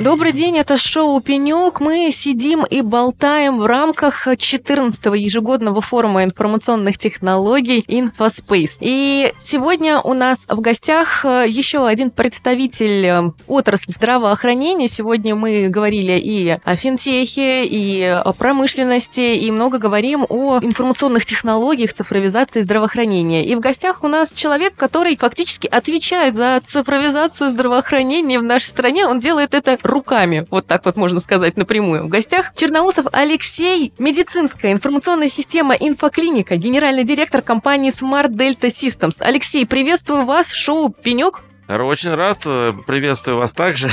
Добрый день, это шоу «Пенек». Мы сидим и болтаем в рамках 14-го ежегодного форума информационных технологий «Инфоспейс». И сегодня у нас в гостях э, еще один представитель э, отрасли здравоохранения. Сегодня мы говорили и о финтехе, и о промышленности, и много говорим о информационных технологиях, цифровизации здравоохранения. И в гостях у нас человек, который фактически отвечает за цифровизацию здравоохранения в нашей стране. Он делает это руками, вот так вот можно сказать напрямую. В гостях Черноусов Алексей, медицинская информационная система «Инфоклиника», генеральный директор компании Smart Delta Systems. Алексей, приветствую вас в шоу «Пенек». Очень рад, э, приветствую вас также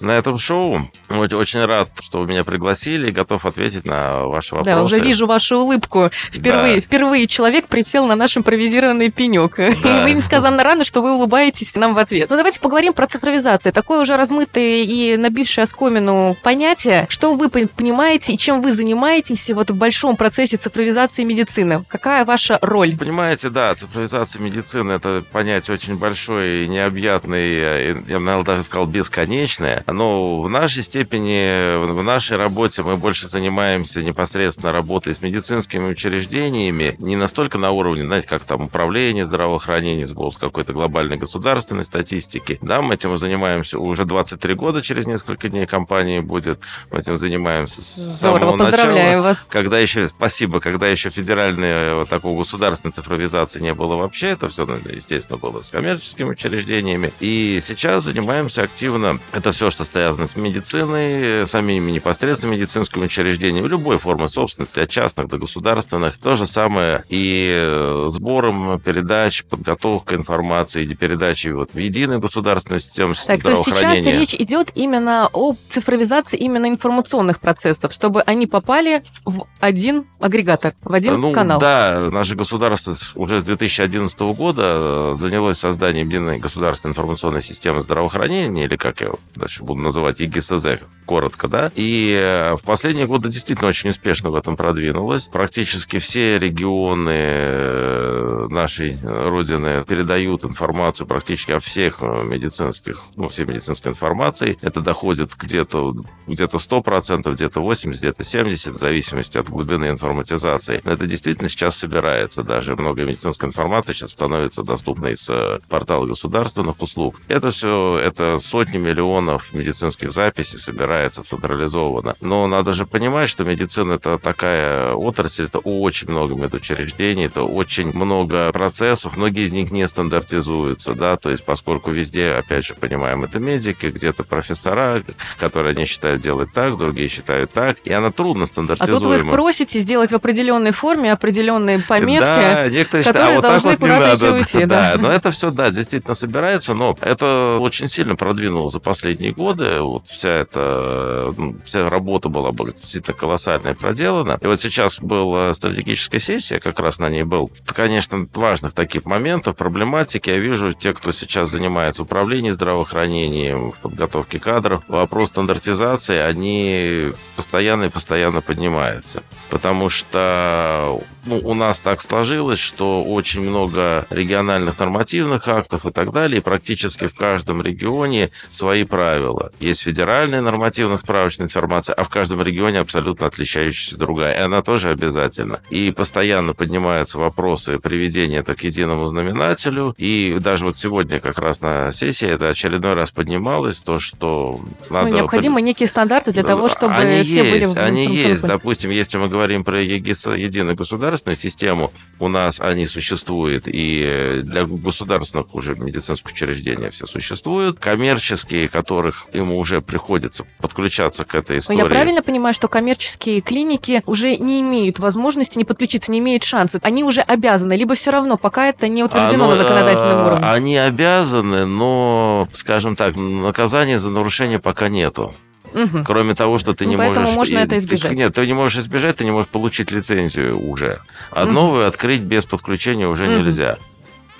на этом шоу. Очень рад, что вы меня пригласили и готов ответить на ваши вопросы. Да, уже вижу вашу улыбку. Впервые, да. впервые человек присел на наш импровизированный пенек. Да. И вы несказанно рано, что вы улыбаетесь нам в ответ. Ну, давайте поговорим про цифровизацию. Такое уже размытое и набившее оскомину понятие. Что вы понимаете и чем вы занимаетесь вот в большом процессе цифровизации медицины? Какая ваша роль? Понимаете, да, цифровизация медицины – это понятие очень большое и необъятное, я, наверное, даже сказал, бесконечное различные. Но в нашей степени, в нашей работе мы больше занимаемся непосредственно работой с медицинскими учреждениями, не настолько на уровне, знаете, как там управление здравоохранения, с какой-то глобальной государственной статистики. Да, мы этим занимаемся уже 23 года, через несколько дней компании будет. Мы этим занимаемся с Здорово, самого начала. вас. Когда еще, спасибо, когда еще федеральной вот такой государственной цифровизации не было вообще, это все, ну, естественно, было с коммерческими учреждениями. И сейчас занимаемся активно это все, что связано с медициной, самими непосредственно медицинскими учреждениями, любой формы собственности, от частных до государственных. То же самое и э, сбором передач, подготовкой информации, или передачей вот в единую государственную систему так, здравоохранения. То есть сейчас речь идет именно о цифровизации именно информационных процессов, чтобы они попали в один агрегатор, в один ну, канал. Да, наше государство уже с 2011 года э, занялось созданием единой государственной информационной системы здравоохранения, или как я дальше буду называть ЕГСЗ, коротко, да. И э, в последние годы действительно очень успешно в этом продвинулась. Практически все регионы э, нашей Родины передают информацию практически о всех э, медицинских, ну, всей медицинской информации. Это доходит где-то где-то 100%, где-то 80%, где-то 70%, в зависимости от глубины информатизации. Но это действительно сейчас собирается даже. Много медицинской информации сейчас становится доступной с портала государственных услуг. Это все, это сотни миллионов миллионов медицинских записей собирается централизованно. Но надо же понимать, что медицина это такая отрасль, это очень много медучреждений, это очень много процессов, многие из них не стандартизуются, да, то есть поскольку везде, опять же, понимаем, это медики, где-то профессора, которые они считают делать так, другие считают так, и она трудно стандартизуема. А тут вы их просите сделать в определенной форме определенные пометки, да, некоторые которые считают, а вот так вот не надо. Уйти, да, да, но это все, да, действительно собирается, но это очень сильно продвинулось за последние последние годы. Вот вся эта ну, вся работа была действительно колоссальная проделана. И вот сейчас была стратегическая сессия, как раз на ней был, конечно, важных таких моментов, проблематики. Я вижу, те, кто сейчас занимается управлением здравоохранением, в подготовке кадров, вопрос стандартизации, они постоянно и постоянно поднимаются. Потому что ну, у нас так сложилось, что очень много региональных нормативных актов и так далее, и практически в каждом регионе свои правила. Есть федеральная нормативно-справочная информация, а в каждом регионе абсолютно отличающаяся другая. И она тоже обязательна. И постоянно поднимаются вопросы приведения это к единому знаменателю. И даже вот сегодня как раз на сессии это очередной раз поднималось, то, что надо... Ну, необходимы под... некие стандарты для того, чтобы они все есть, были... Они есть. Допустим, если мы говорим про ЕГИС, единую государственную систему, у нас они существуют, и для государственных уже медицинских учреждений все существуют. Коммерческие, которых ему уже приходится подключаться к этой истории. Я правильно понимаю, что коммерческие клиники уже не имеют возможности не подключиться, не имеют шанса. Они уже обязаны, либо все равно, пока это не утверждено Оно, на законодательном э, уровне. Они обязаны, но, скажем так, наказания за нарушение пока нету. Угу. Кроме того, что ты ну, не поэтому можешь... можно это избежать. Нет, ты не можешь избежать, ты не можешь получить лицензию уже. А угу. новую открыть без подключения уже угу. нельзя.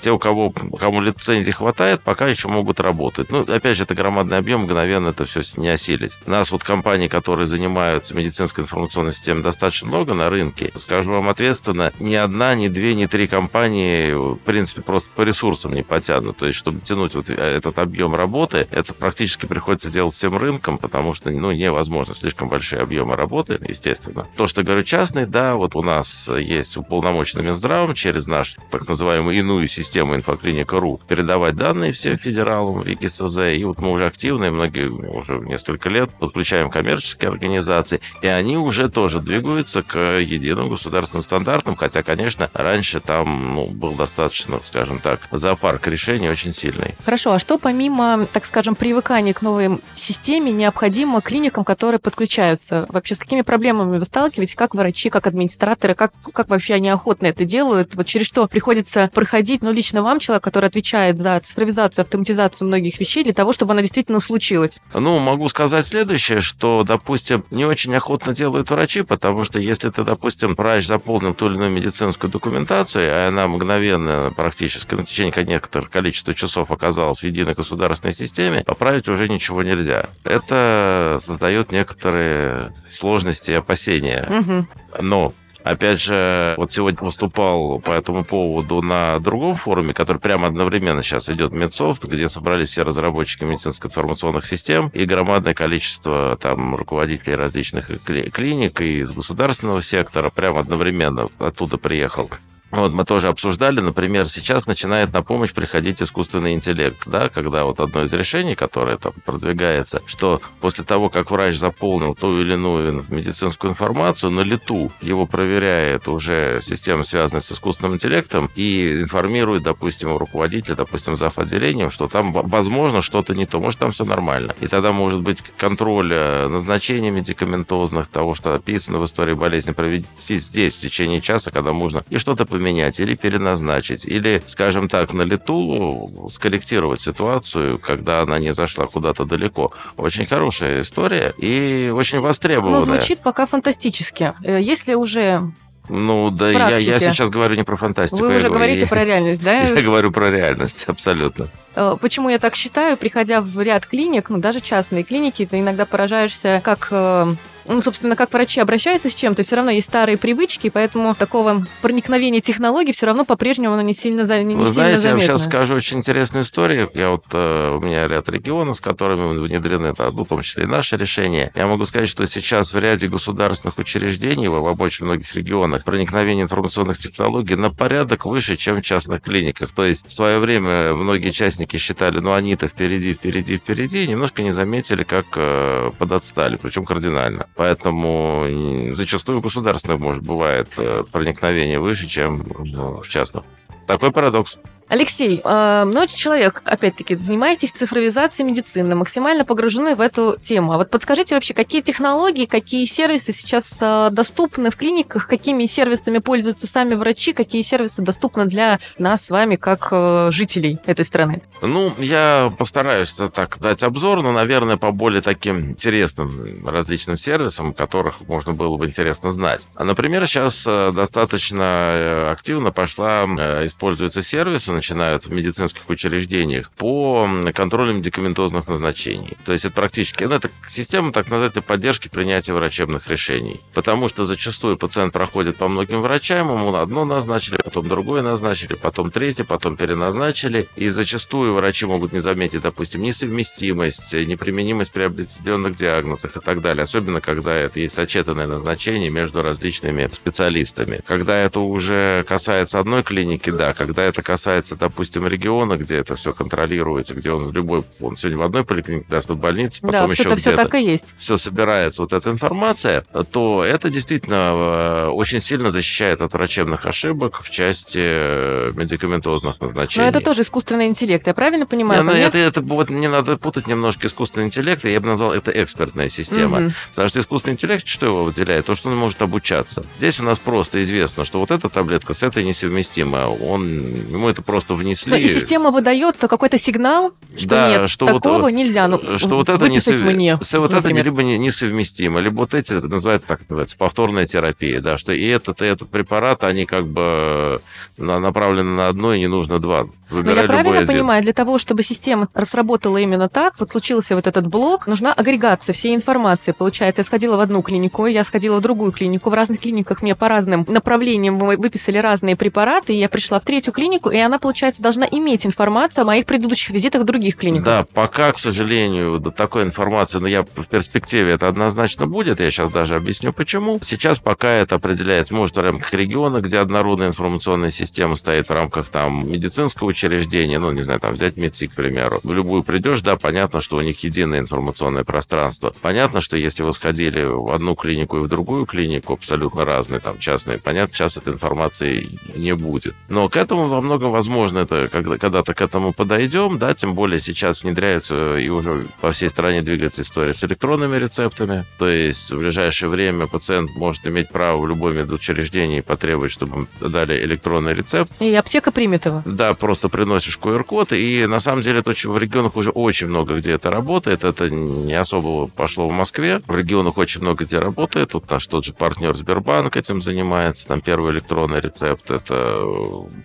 Те, у кого, кому лицензий хватает, пока еще могут работать. Ну, опять же, это громадный объем, мгновенно это все не осилить. Нас вот компании, которые занимаются медицинской информационной системой, достаточно много на рынке. Скажу вам ответственно, ни одна, ни две, ни три компании, в принципе, просто по ресурсам не потянут. То есть, чтобы тянуть вот этот объем работы, это практически приходится делать всем рынкам, потому что, ну, невозможно. Слишком большие объемы работы, естественно. То, что говорю частный, да, вот у нас есть уполномоченный Минздравом через наш так называемую иную систему инфоклиника.ру передавать данные всем федералам в ЕГСЗ. И вот мы уже активно, и многие уже несколько лет подключаем коммерческие организации, и они уже тоже двигаются к единым государственным стандартам, хотя, конечно, раньше там ну, был достаточно, скажем так, зоопарк решений очень сильный. Хорошо, а что помимо, так скажем, привыкания к новой системе необходимо клиникам, которые подключаются? Вообще, с какими проблемами вы сталкиваетесь, как врачи, как администраторы, как, как вообще они охотно это делают? Вот через что приходится проходить, ну, вам, человек, который отвечает за цифровизацию, автоматизацию многих вещей, для того, чтобы она действительно случилась? Ну, могу сказать следующее, что, допустим, не очень охотно делают врачи, потому что если ты, допустим, врач заполнил ту или иную медицинскую документацию, а она мгновенно, практически на течение некоторых количества часов оказалась в единой государственной системе, поправить уже ничего нельзя. Это создает некоторые сложности и опасения. Угу. Но Опять же, вот сегодня выступал по этому поводу на другом форуме, который прямо одновременно сейчас идет Медсофт, где собрались все разработчики медицинско-информационных систем и громадное количество там руководителей различных клиник и из государственного сектора прямо одновременно оттуда приехал вот мы тоже обсуждали, например, сейчас начинает на помощь приходить искусственный интеллект, да, когда вот одно из решений, которое там продвигается, что после того, как врач заполнил ту или иную медицинскую информацию, на лету его проверяет уже система, связанная с искусственным интеллектом, и информирует, допустим, руководителя, допустим, зав. отделением, что там, возможно, что-то не то, может, там все нормально. И тогда может быть контроль э, назначения медикаментозных, того, что описано в истории болезни, провести здесь в течение часа, когда можно и что-то поменять или переназначить, или, скажем так, на лету скорректировать ситуацию, когда она не зашла куда-то далеко. Очень хорошая история и очень востребованная. Ну, звучит пока фантастически. Э, если уже ну, да, я, я сейчас говорю не про фантастику. Вы уже говорю, говорите я, про реальность, да? Я говорю про реальность, абсолютно. Э, почему я так считаю? Приходя в ряд клиник, ну, даже частные клиники, ты иногда поражаешься, как э, ну, собственно, как врачи обращаются с чем-то, все равно есть старые привычки, поэтому такого проникновения технологий все равно по-прежнему оно не сильно, не Вы сильно знаете, заметно. я вам сейчас скажу очень интересную историю. Я вот, э, у меня ряд регионов, с которыми внедрены, это, ну, в том числе и наше решение. Я могу сказать, что сейчас в ряде государственных учреждений, в, в очень многих регионах, проникновение информационных технологий на порядок выше, чем в частных клиниках. То есть в свое время многие частники считали, ну, они-то впереди, впереди, впереди, и немножко не заметили, как э, подотстали, причем кардинально. Поэтому зачастую государственных, может, бывает э, проникновение выше, чем в частном. Такой парадокс. Алексей, э, многие человек, опять-таки, занимаетесь цифровизацией медицины, максимально погружены в эту тему. А вот подскажите вообще, какие технологии, какие сервисы сейчас э, доступны в клиниках, какими сервисами пользуются сами врачи, какие сервисы доступны для нас с вами, как э, жителей этой страны? Ну, я постараюсь так дать обзор, но, наверное, по более таким интересным различным сервисам, которых можно было бы интересно знать. А, например, сейчас достаточно активно пошла, используются сервисы, начинают в медицинских учреждениях по контролю медикаментозных назначений. То есть это практически ну, это система так называемой поддержки принятия врачебных решений. Потому что зачастую пациент проходит по многим врачам, ему одно назначили, потом другое назначили, потом третье, потом переназначили. И зачастую врачи могут не заметить, допустим, несовместимость, неприменимость при определенных диагнозах и так далее. Особенно, когда это есть сочетанное назначение между различными специалистами. Когда это уже касается одной клиники, да. Когда это касается касается, допустим, региона, где это все контролируется, где он в любой, он сегодня в одной поликлинике, даст в больнице, потом да, еще это все так и есть. Все собирается, вот эта информация, то это действительно э, очень сильно защищает от врачебных ошибок в части э, медикаментозных назначений. Но это тоже искусственный интеллект, я правильно понимаю? Не, ну, это, это вот не надо путать немножко искусственный интеллект, я бы назвал это экспертная система. Угу. Потому что искусственный интеллект, что его выделяет? То, что он может обучаться. Здесь у нас просто известно, что вот эта таблетка с этой несовместима. Он, ему это просто внесли. И система выдает какой-то сигнал, что Да, нет, что вот, такого э, нельзя. Ну, что вот это, выписать несов- мне, с- вот это либо не- несовместимо, либо вот эти, называется, так называется, повторная терапия, да, что и этот, и этот препарат, они как бы на- направлены на одно, и не нужно два. Но Выбирай я любой правильно один. понимаю, для того, чтобы система сработала именно так, вот случился вот этот блок, нужна агрегация всей информации. Получается, я сходила в одну клинику, я сходила в другую клинику. В разных клиниках мне по разным направлениям вы- выписали разные препараты, и я пришла в третью клинику, и она, получается, должна иметь информацию о моих предыдущих визитах в других клиниках. Да, пока, к сожалению, до такой информации, но я в перспективе это однозначно будет, я сейчас даже объясню почему. Сейчас пока это определяется, может, в рамках региона, где однородная информационная система стоит, в рамках там медицинского учреждения, ну, не знаю, там взять МедСи, к примеру. В любую придешь, да, понятно, что у них единое информационное пространство. Понятно, что если вы сходили в одну клинику и в другую клинику, абсолютно разные, там, частные, понятно, сейчас этой информации не будет. Но к этому во многом возможно, это когда, когда-то к этому подойдем, да, тем более сейчас внедряются и уже по всей стране двигается история с электронными рецептами, то есть в ближайшее время пациент может иметь право в любом медучреждении потребовать, чтобы дали электронный рецепт, И аптека примет его. да, просто приносишь QR-код, и на самом деле это очень, в регионах уже очень много где это работает. Это не особо пошло в Москве. В регионах очень много где работает. Тут наш тот же партнер Сбербанк этим занимается. Там первый электронный рецепт, это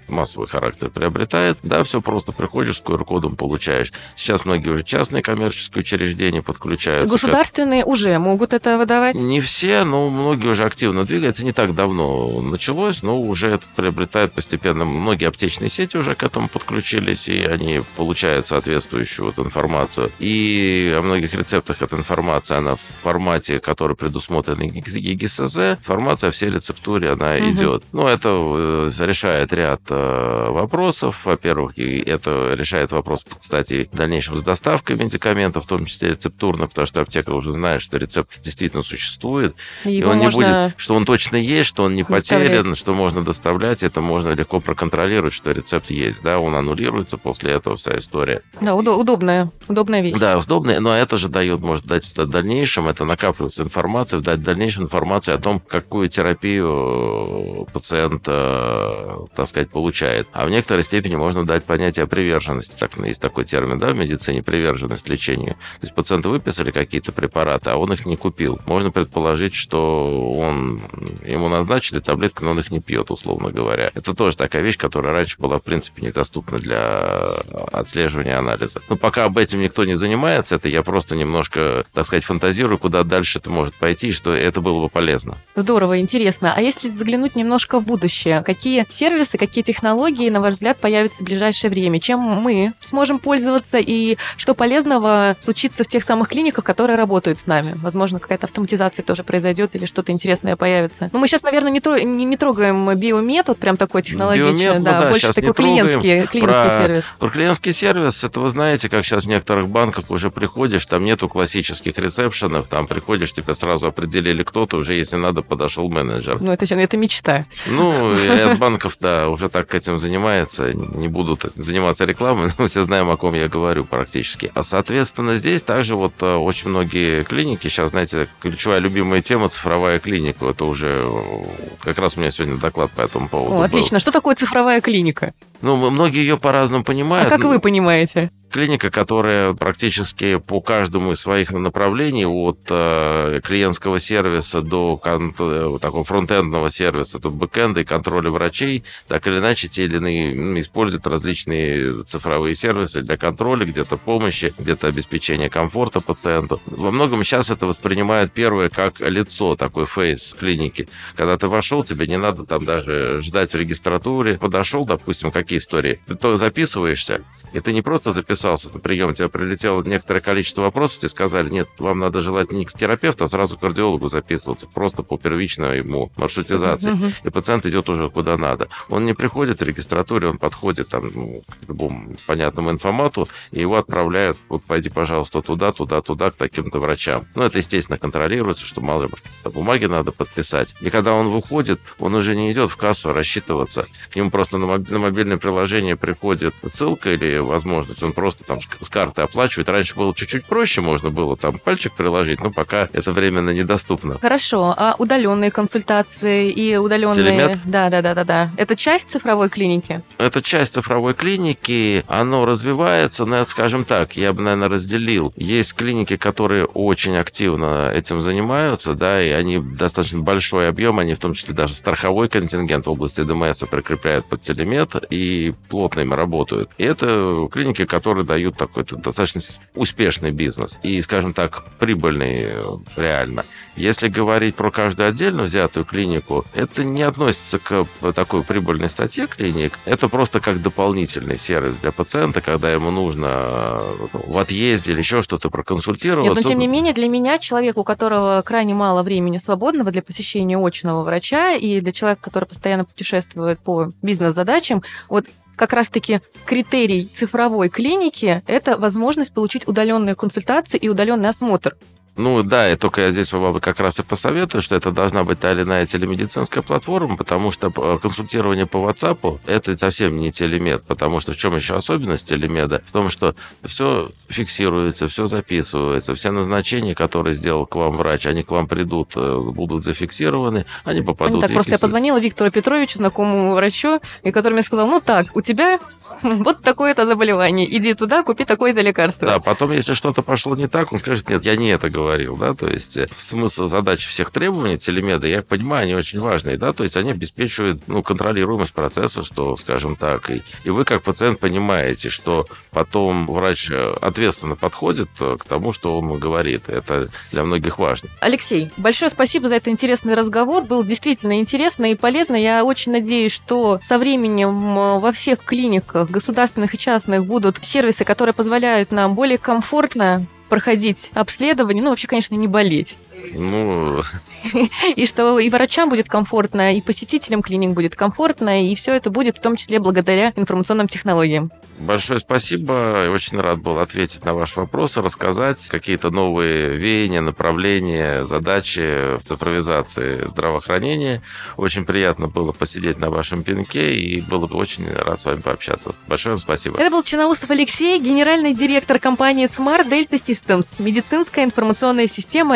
массовый характер приобретает. Да, все просто приходишь с QR-кодом, получаешь. Сейчас многие уже частные коммерческие учреждения подключаются. Государственные уже могут это выдавать. не все, но многие уже активно двигаются. Не так давно началось, но уже это приобретает постепенно. Многие аптечные сети уже к этому подключились, и они получают соответствующую вот информацию. И о многих рецептах эта информация, она в формате, который предусмотрен ЕГСЗ, информация о всей рецептуре, она Мгм. идет. Ну, это э, решает ряд э, вопросов. Во-первых, это решает вопрос, кстати, в дальнейшем с доставкой медикаментов, в том числе рецептурно, потому что аптека уже знает, что рецепт действительно существует, И и его он не будет, что он точно есть, что он не потерян, что можно доставлять, это можно легко проконтролировать, что рецепт есть, да, он аннулируется после этого вся история. Да, удо- удобная, удобная вещь. Да, удобно, но это же дает, может дать в дальнейшем, это накапливается информация, дать в дальнейшем информацию о том, какую терапию э, пациент, э, так сказать, получает. А в некоторой степени можно дать понятие о приверженности, так, есть такой термин, да, в медицине, приверженность лечению. То есть пациенту выписали какие-то препараты, а он их не купил. Можно предположить, что он, ему назначили таблетки, но он их не пьет, условно говоря. Это тоже такая вещь, которая раньше была, в принципе, недоступна для отслеживания и анализа. Но пока об этом никто не занимается, это я просто немножко, так сказать, фантазирую, куда дальше это может пойти, что это было бы полезно. Здорово, интересно. А если заглянуть немножко в будущее, какие сервисы, какие технологии, на ваш взгляд, появятся в ближайшее время? Чем мы сможем пользоваться и что полезного случится в тех самых клиниках, которые работают с нами? Возможно, какая-то автоматизация тоже произойдет или что-то интересное появится. Ну, мы сейчас, наверное, не, тро- не, не трогаем биометод, прям такой технологичный, Биомет, ну да, да, больше такой клиентский, клиентский Про- сервис. Про клиентский сервис, это вы знаете, как сейчас в некоторых банках уже приходишь, там нету классических ресепшенов, там приходишь, тебе сразу определили кто-то, уже если надо, подошел менеджер. Ну, это, это мечта. Ну, ряд банков, да, уже так этим занимается, не будут заниматься рекламой, но все знаем, о ком я говорю практически. А, соответственно, здесь также вот э, очень многие клиники, сейчас, знаете, ключевая любимая тема цифровая клиника, это уже э, как раз у меня сегодня доклад по этому поводу О, был. отлично. Что такое цифровая клиника? Ну, м- многие ее по-разному А понимают. как вы понимаете? Клиника, которая практически по каждому из своих направлений, от э, клиентского сервиса до кон- э, такого фронтендного сервиса, до бэкэнда и контроля врачей, так или иначе те или иные используют различные цифровые сервисы для контроля, где-то помощи, где-то обеспечения комфорта пациенту. Во многом сейчас это воспринимают первое как лицо, такой фейс клиники. Когда ты вошел, тебе не надо там даже ждать в регистратуре. Подошел, допустим, какие истории? Ты то записываешься, и ты не просто записался на прием, тебе прилетело некоторое количество вопросов, тебе сказали, нет, вам надо желательно не к терапевту, а сразу к кардиологу записываться, просто по первичной ему маршрутизации. Мгм. И пациент идет уже куда надо. Он не приходит в регистратуре, он подходит там, ну, к любому понятному информату, и его отправляют, вот пойди, пожалуйста, туда, туда, туда, к таким-то врачам. Ну, это, естественно, контролируется, что мало ли, может, бумаги надо подписать. И когда он выходит, он уже не идет в кассу рассчитываться. К нему просто на мобильное приложение приходит ссылка или возможность, он просто просто там с карты оплачивать. Раньше было чуть-чуть проще, можно было там пальчик приложить, но пока это временно недоступно. Хорошо, а удаленные консультации и удаленные... Телемет? Да, да, да, да, да. Это часть цифровой клиники? Это часть цифровой клиники, оно развивается, но, скажем так, я бы, наверное, разделил. Есть клиники, которые очень активно этим занимаются, да, и они достаточно большой объем, они в том числе даже страховой контингент в области ДМС прикрепляют под телемет и плотно им работают. И это клиники, которые дают такой достаточно успешный бизнес и, скажем так, прибыльный э, реально. Если говорить про каждую отдельно взятую клинику, это не относится к такой прибыльной статье клиник. Это просто как дополнительный сервис для пациента, когда ему нужно э, в отъезде или еще что-то проконсультироваться. Нет, но тем не менее, для меня, человек, у которого крайне мало времени свободного для посещения очного врача, и для человека, который постоянно путешествует по бизнес-задачам, вот как раз-таки критерий цифровой клиники – это возможность получить удаленную консультацию и удаленный осмотр. Ну да, и только я здесь вам как раз и посоветую, что это должна быть та или иная телемедицинская платформа, потому что э, консультирование по WhatsApp это совсем не телемед, потому что в чем еще особенность телемеда? В том, что все фиксируется, все записывается, все назначения, которые сделал к вам врач, они к вам придут, э, будут зафиксированы, они попадут они так, просто я позвонила Виктору Петровичу, знакомому врачу, и который мне сказал, ну так, у тебя вот такое-то заболевание, иди туда, купи такое-то лекарство. Да, потом, если что-то пошло не так, он скажет, нет, я не это говорил, да, то есть э, смысл задач всех требований телемеда, я понимаю, они очень важные, да, то есть они обеспечивают, ну, контролируемость процесса, что, скажем так, и, и вы как пациент понимаете, что потом врач э, ответственно подходит э, к тому, что он говорит. Это для многих важно. Алексей, большое спасибо за этот интересный разговор. Был действительно интересно и полезно. Я очень надеюсь, что со временем во всех клиниках, государственных и частных, будут сервисы, которые позволяют нам более комфортно проходить обследование, ну, вообще, конечно, не болеть. Ну... И что и врачам будет комфортно, и посетителям клиник будет комфортно, и все это будет в том числе благодаря информационным технологиям. Большое спасибо. Очень рад был ответить на ваши вопросы, рассказать какие-то новые веяния, направления, задачи в цифровизации здравоохранения. Очень приятно было посидеть на вашем пинке, и было бы очень рад с вами пообщаться. Большое вам спасибо. Это был Чинаусов Алексей, генеральный директор компании Smart Delta Systems, медицинская информационная система